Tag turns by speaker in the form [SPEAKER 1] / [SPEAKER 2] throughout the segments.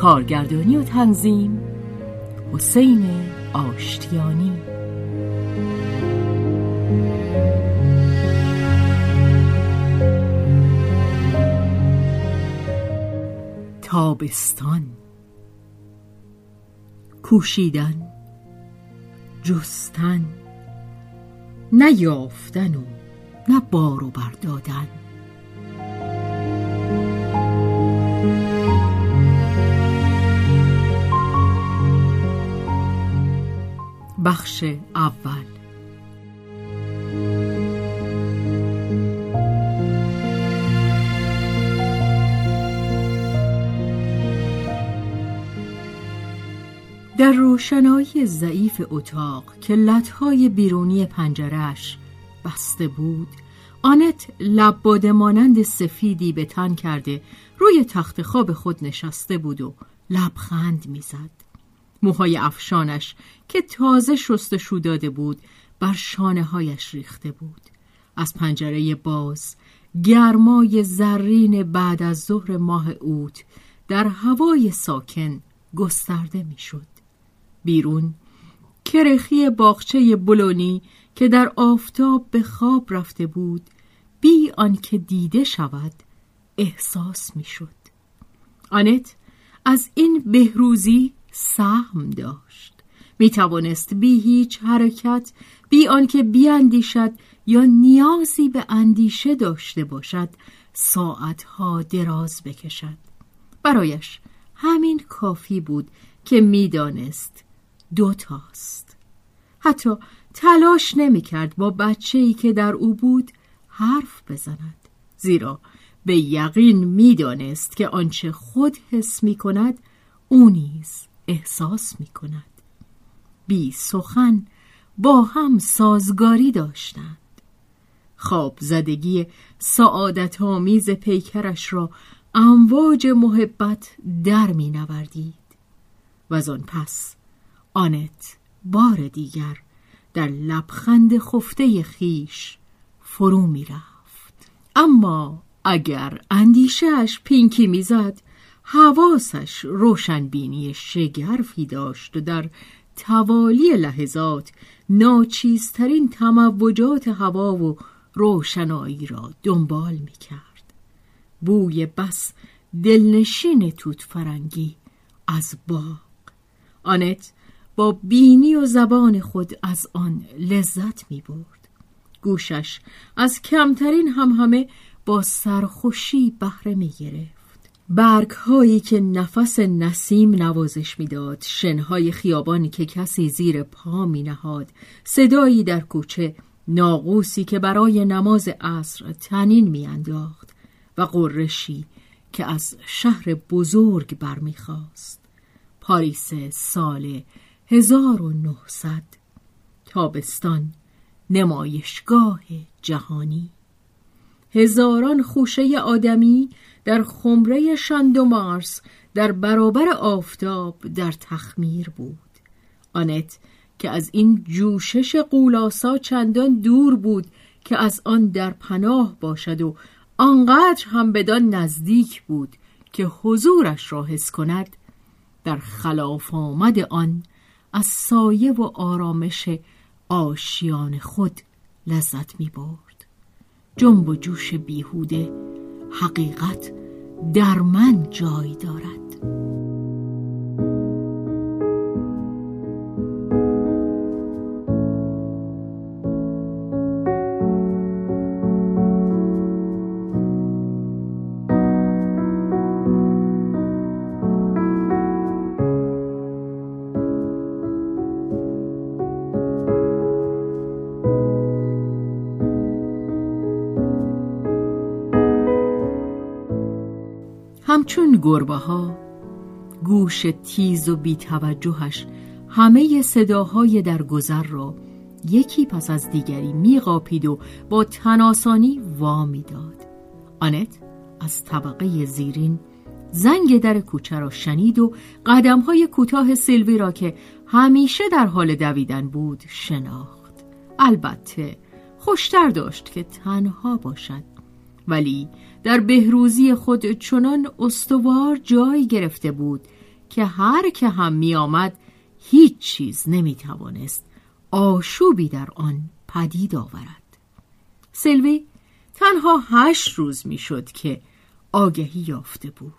[SPEAKER 1] کارگردانی و تنظیم. حسین آشتیانی. تابستان. کوشیدن. جستن. نه یافتن و نه بار بردادن بخش اول در روشنایی ضعیف اتاق که لطهای بیرونی پنجرش بسته بود آنت لباد مانند سفیدی به تن کرده روی تخت خواب خود نشسته بود و لبخند می‌زد. موهای افشانش که تازه شستشو داده بود بر شانه هایش ریخته بود از پنجره باز گرمای زرین بعد از ظهر ماه اوت در هوای ساکن گسترده می‌شد. بیرون کرخی باغچه بلونی که در آفتاب به خواب رفته بود بی آنکه دیده شود احساس می‌شد. آنت از این بهروزی سهم داشت. می توانست بی هیچ حرکت بی آنکه بیاندیشد یا نیازی به اندیشه داشته باشد ساعتها دراز بکشد. برایش همین کافی بود که می‌دانست دوتاست. حتی تلاش نمی‌کرد با بچه‌ای که در او بود حرف بزند. زیرا به یقین می‌دانست که آنچه خود حس می کند او نیز احساس می کند بی سخن با هم سازگاری داشتند. خواب زدگی سعادت آمیز پیکرش را امواج محبت در می و از آن پس آنت بار دیگر در لبخند خفته خیش فرو می رفت اما اگر اندیشهش پینکی می‌زد حواسش روشنبینی شگرفی داشت و در توالی لحظات ناچیزترین تموجات هوا و روشنایی را دنبال می کرد. بوی بس دلنشین توت فرنگی از باغ آنت با بینی و زبان خود از آن لذت می برد. گوشش از کمترین هم همه با سرخوشی بهره می گرفت. برگ هایی که نفس نسیم نوازش می‌داد. شنهای خیابانی که کسی زیر پا می نهاد صدایی در کوچه ناقوسی که برای نماز عصر تنین میانداخت و قرشی که از شهر بزرگ برمیخواست پاریس سال 1900 تابستان نمایشگاه جهانی. هزاران خوشه آدمی در خمره شاندومارس در برابر آفتاب در تخمیر بود. آنت که از این جوشش قولاسا چندان دور بود که از آن در پناه باشد و آنقدر هم بدان نزدیک بود که حضورش را حس کند در خلاف آمد آن از سایه و آرامش آشیان خود لذت می برد جنب و جوش بیهوده حقیقت در من جای دارد. همچون گربه ها گوش تیز و بیتوجهش همه صداهای در گذر را یکی پس از دیگری میقاپید و با تناسانی وا می‌داد. آنت از طبقه زیرین زنگ در کوچه را شنید و قدمهای کوتاه سیلوی را که همیشه در حال دویدن بود شناخت. البته خوشتر داشت که تنها باشد. ولی در بهروزی خود چنان استوار جای گرفته بود که هر که هم می آمد هیچ چیز نمی توانست آشوبی در آن پدید آورد. سلوی تنها هشت روز می شد که آگهی یافته بود.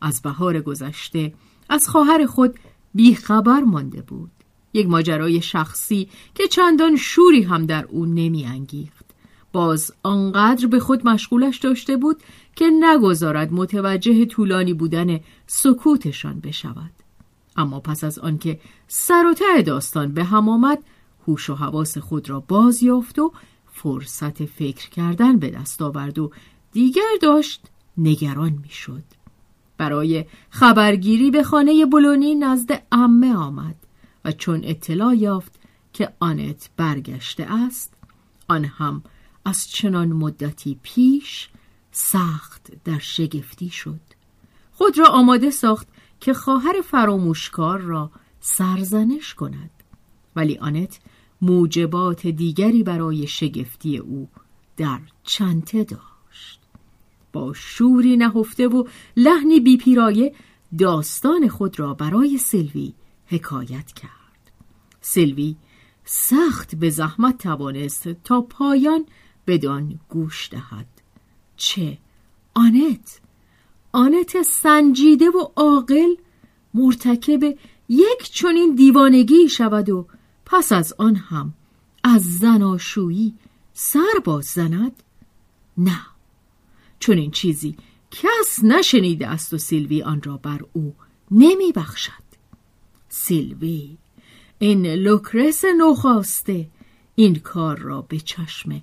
[SPEAKER 1] از بهار گذشته از خواهر خود بیخبر مانده بود. یک ماجرای شخصی که چندان شوری هم در او نمی انگیخت باز آنقدر به خود مشغولش داشته بود که نگذارد متوجه طولانی بودن سکوتشان بشود اما پس از آنکه سر و ته داستان به هم آمد هوش و حواس خود را باز یافت و فرصت فکر کردن به دست آورد و دیگر داشت نگران می‌شد. برای خبرگیری به خانه بلونی نزد امه آمد و چون اطلاع یافت که آنت برگشته است آن هم از چنان مدتی پیش سخت در شگفتی شد. خود را آماده ساخت که خواهر فراموشکار را سرزنش کند. ولی آنت موجبات دیگری برای شگفتی او در چنته داشت. با شوری نهفته و لحنی بیپیرایه داستان خود را برای سلوی حکایت کرد. سلوی سخت به زحمت توانست تا پایان بدان گوش دهد. چه؟ آنت؟ آنت سنجیده و عاقل مرتکب یک چنین دیوانگی شود و پس از آن هم از زناشویی سر باز زند؟ نه. چون این چیزی کس نشنیده است و سیلوی آن را بر او نمی بخشد سیلوی این لوکرس نخواسته این کار را به چشم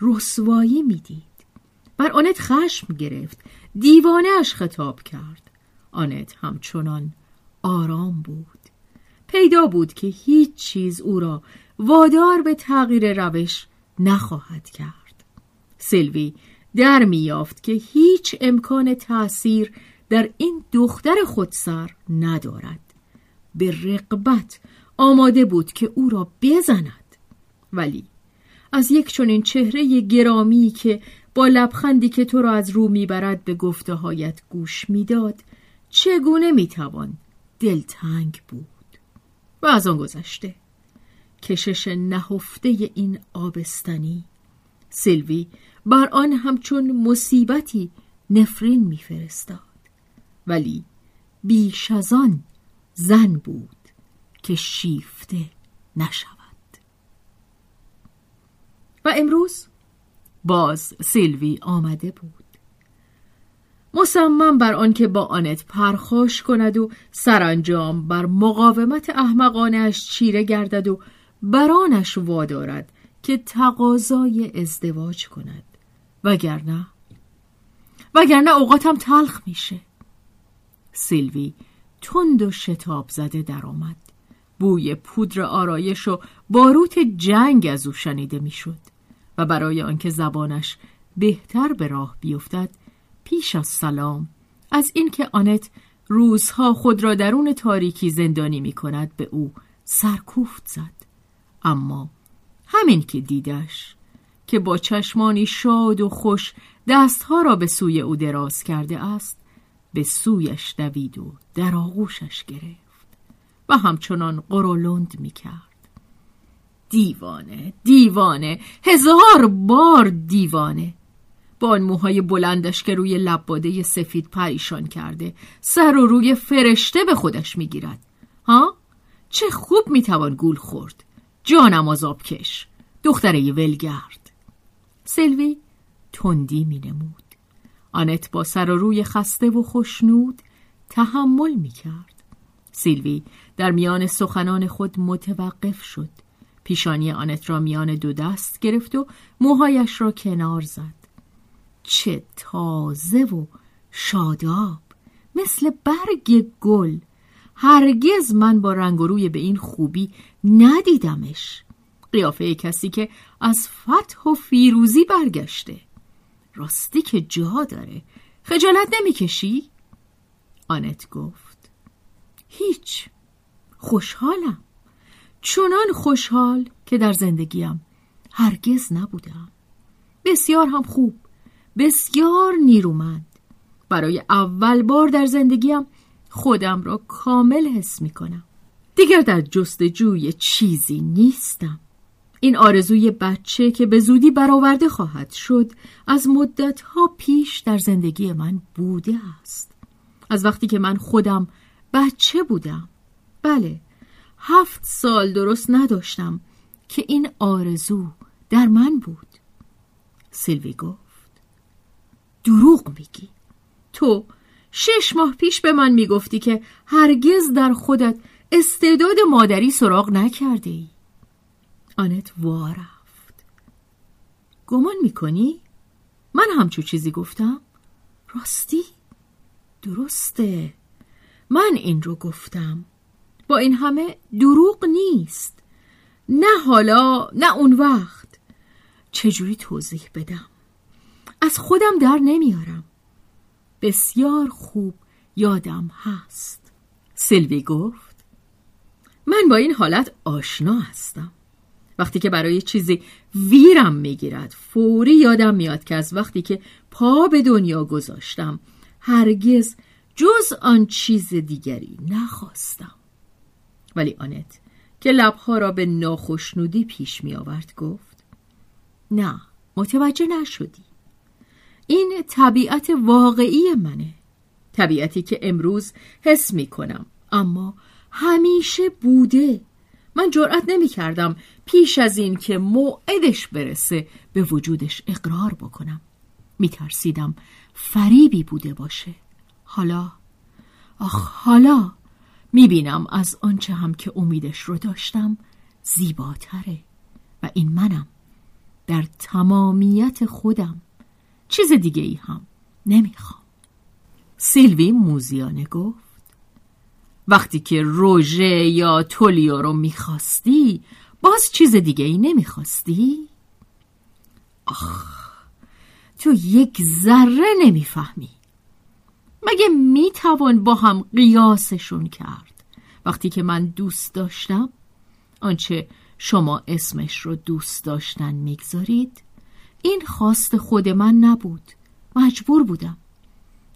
[SPEAKER 1] رسوایی می‌دید. بر آنت خشم گرفت اش خطاب کرد. آنت همچنان آرام بود. پیدا بود که هیچ چیز او را وادار به تغییر روش نخواهد کرد. سلوی در میافت که هیچ امکان تأثیر در این دختر خودسر ندارد. به رقبت آماده بود که او را بزند. ولی از یک چنین چهره گرامی که با لبخندی که تو را از رو می‌برد به گفته هایت گوش می‌داد چگونه می‌توان دلتنگ بود؟ و از آن گذشته کشش نهفته این آبستنی سلوی بر آن همچون مصیبتی نفرین میفرستاد. ولی بیش از آن زن بود که شیفته نشود. و امروز باز سیلوی آمده بود. مصمم بر آنکه با آنت پرخاش کند و سرانجام بر مقاومت احمقانش چیره گردد و برانش وادارد که تقاضای ازدواج کند. وگرنه وگرنه اوقاتم تلخ میشه. سیلوی تند و شتاب زده درآمد بوی پودر آرایش و باروت جنگ از او شنیده می‌شد. و برای آنکه زبانش بهتر به راه بیفتد پیش از سلام از اینکه آنت روزها خود را درون تاریکی زندانی می کند به او سرکوفت زد اما همین که دیدش که با چشمانی شاد و خوش دستها را به سوی او دراز کرده است به سویش دوید و در آغوشش گرفت و همچنان قرولند می کرد. دیوانه دیوانه. هزار بار دیوانه. با آن موهای بلندش که روی لباده سفید پریشان کرده سر و روی فرشته به خودش می‌گیرد. ها؟ چه خوب می‌توان گول خورد. جانم آزاب کش. دختره ولگرد. سلوی تندی مینمود. آنت با سر و روی خسته و خوشنود تحمل می‌کرد. سیلوی در میان سخنان خود متوقف شد. پیشانی آنت را میان دو دست گرفت و موهایش را کنار زد. چه تازه و شاداب! مثل برگ گل. هرگز من با رنگ و روی به این خوبی ندیدمش. قیافه کسی که از فتح و فیروزی برگشته. راستی که جا داره. خجالت نمی‌کشی؟ آنت گفت. هیچ. خوشحالم. چنان خوشحال که در زندگیم هرگز نبودم. بسیار هم خوب بسیار نیرومند. برای اول بار در زندگیم خودم را کامل حس می کنم. دیگر در جستجوی چیزی نیستم. این آرزوی بچه که به زودی برآورده خواهد شد از مدتها پیش در زندگی من بوده است. از وقتی که من خودم بچه بودم. بله هفت سال درست نداشتم که این آرزو در من بود سیلوی گفت دروغ میگی تو شش ماه پیش به من می‌گفتی که هرگز در خودت استعداد مادری سراغ نکرده ای آنت وارفت گمان می‌کنی؟ من همچو چیزی گفتم؟ راستی؟ درسته من این رو گفتم با این همه دروغ نیست. نه حالا نه اون وقت. چجوری توضیح بدم؟ از خودم در نمیارم. بسیار خوب یادم هست. سلوی گفت من با این حالت آشنا هستم. وقتی که برای چیزی ویرم می‌گیرد فوری یادم میاد که از وقتی که پا به دنیا گذاشتم هرگز جز آن چیز دیگری نخواستم. ولی آنت که لبها را به ناخشنودی پیش می آورد گفت نه متوجه نشدی. این طبیعت واقعی منه. طبیعتی که امروز حس می کنم اما همیشه بوده. من جرأت نمی کردم پیش از این که موعدش برسه به وجودش اقرار بکنم. می ترسیدم فریبی بوده باشه. حالا؟ آخ حالا؟ می بینم از آنچه هم که امیدش رو داشتم زیباتره و این منم. در تمامیت خودم چیز دیگه ای هم نمی‌خوام. سیلوی موزیانه گفت وقتی که روژه یا تولیو رو می‌خواستی باز چیز دیگه ای نمی‌خواستی؟ آخ تو یک ذره نمی‌فهمی. مگه می‌توان با هم قیاسشون کرد؟ وقتی که من دوست داشتم آنچه شما اسمش رو دوست داشتن می‌گذارید این خواست خود من نبود. مجبور بودم.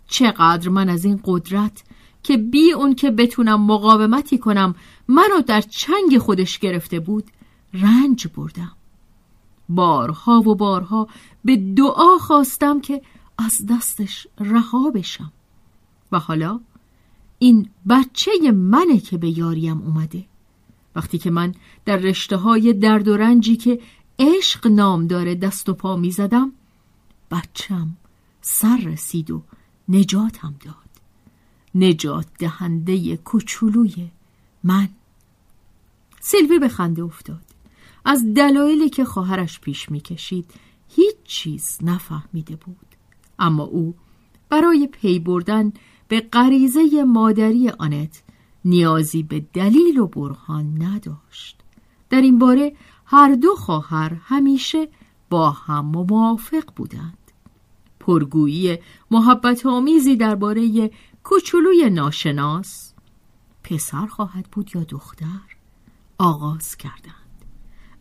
[SPEAKER 1] چقدر من از این قدرت که بی اون که بتونم مقاومتی کنم منو در چنگ خودش گرفته بود رنج بردم. بارها و بارها به دعا خواستم که از دستش رها بشم. و حالا این بچه منه که به یاریم اومده. وقتی که من در رشته های درد و رنجی که عشق نام داره دست و پا می زدم بچم سر رسید و نجاتم داد. نجات دهنده کوچولوی من. سیلوی به خنده افتاد. از دلایلی که خواهرش پیش می‌کشید هیچ چیز نفهمیده بود. اما او برای پی بردن به غریزه مادری آنت نیازی به دلیل و برهان نداشت. در این باره هر دو خواهر همیشه با هم موافق بودند. پرگویی محبت آمیزی درباره کوچولوی ناشناس پسر خواهد بود یا دختر آغاز کردند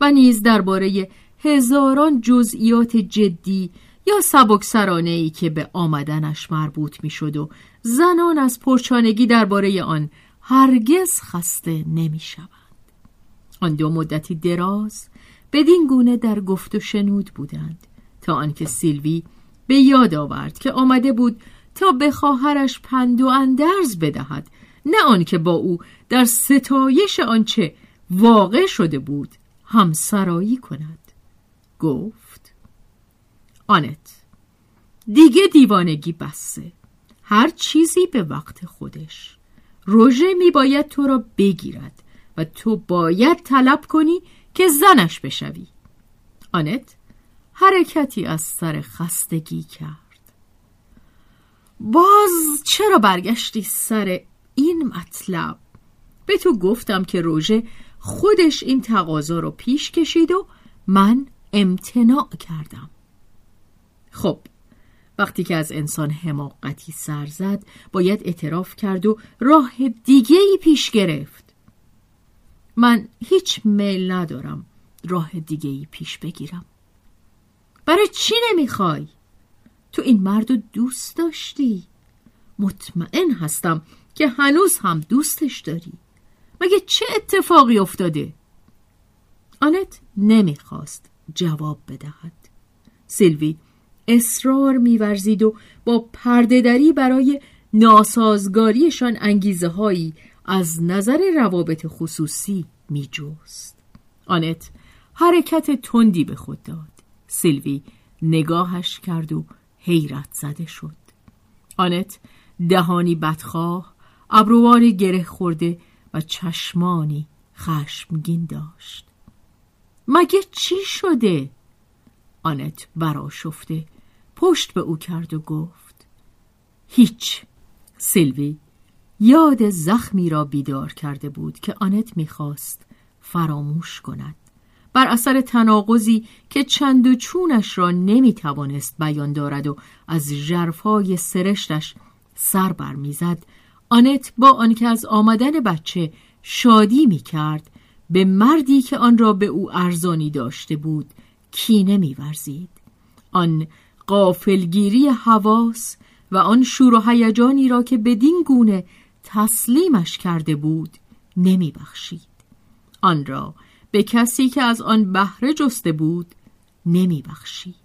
[SPEAKER 1] و نیز درباره هزاران جزئیات جدی یا سبکسرانه ای که به آمدنش مربوط می‌شد و زنان از پرچانگی درباره آن هرگز خسته نمی شوند. آن دو مدتی دراز بدین گونه در گفت و شنود بودند تا آنکه سیلوی به یاد آورد که آمده بود تا به خواهرش پند و اندرز بدهد نه آنکه با او در ستایش آنچه واقع شده بود همسرایی کند گفت آنت. دیگه دیوانگی بسه هر چیزی به وقت خودش. روژه می باید تو را بگیرد و تو باید طلب کنی که زنش بشوی. آنت حرکتی از سر خستگی کرد. باز چرا برگشتی سر این مطلب؟ به تو گفتم که روژه خودش این تقاضا رو پیش کشید و من امتناع کردم. خب وقتی که از انسان حماقتی سر زد باید اعتراف کرد و راه دیگه ای پیش گرفت من هیچ میل ندارم راه دیگه ای پیش بگیرم برای چی نمی‌خوای؟ تو این مرد رو دوست داشتی؟ مطمئن هستم که هنوز هم دوستش داری مگه چه اتفاقی افتاده؟ آنت نمی‌خواست جواب بدهد سیلوی اصرار میورزید و با پردهدری برای ناسازگاریشان انگیزه هایی از نظر روابط خصوصی میجوست آنت حرکت تندی به خود داد. سیلوی نگاهش کرد و حیرت زده شد. آنت دهانی بدخواه ابروان گره خورده و چشمانی خشمگین داشت. مگه چی شده؟ آنت براشفته پشت به او کرد و گفت هیچ سیلوی یاد زخمی را بیدار کرده بود که آنت می‌خواست فراموش کند. بر اثر تناقضی که چند و چونش را نمی‌توانست بیان دارد و از جرفای سرشتش سر بر می‌زد آنت با آنکه از آمدن بچه شادی می‌کرد به مردی که آن را به او ارزانی داشته بود کینه میورزید. آن قافلگیری حواس و آن شور و هیجانی را که بدین گونه تسلیمش کرده بود نمیبخشید. آن را به کسی که از آن بهره جسته بود نمیبخشید.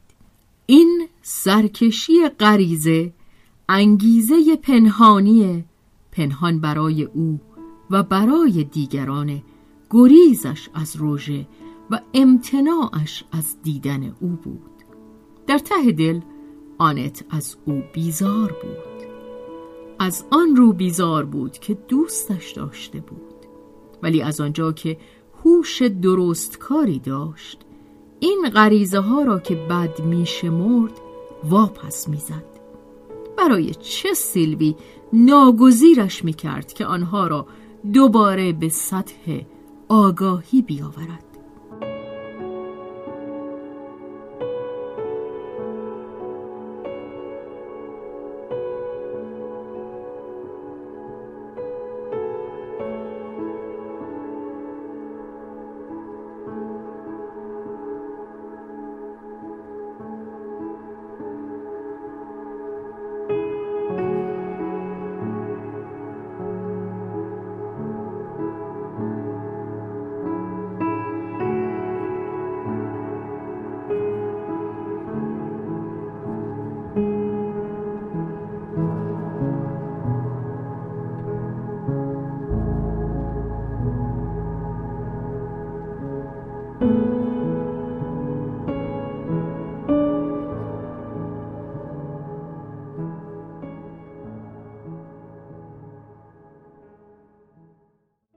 [SPEAKER 1] این سرکشی غریزه انگیزه پنهانی پنهان برای او و برای دیگران گریزش از روژه و امتناعش از دیدن او بود. در ته دل آنت از او بیزار بود. از آن رو بیزار بود که دوستش داشته بود. ولی از آنجا که هوش درست کاری داشت این غریزه ها را که بد میشمرد واپس می‌زد. برای چه سیلوی ناگزیرش می‌کرد که آنها را دوباره به سطح آگاهی بیاورد؟